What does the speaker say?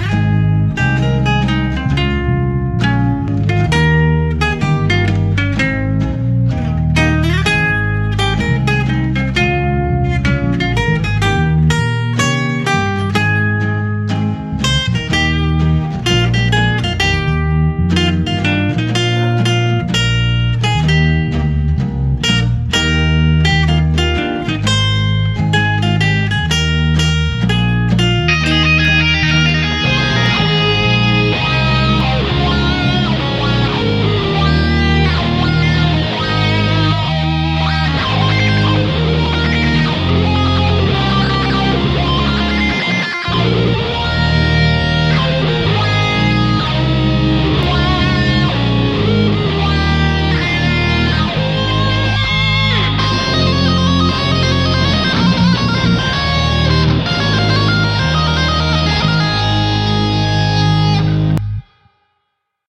Bye.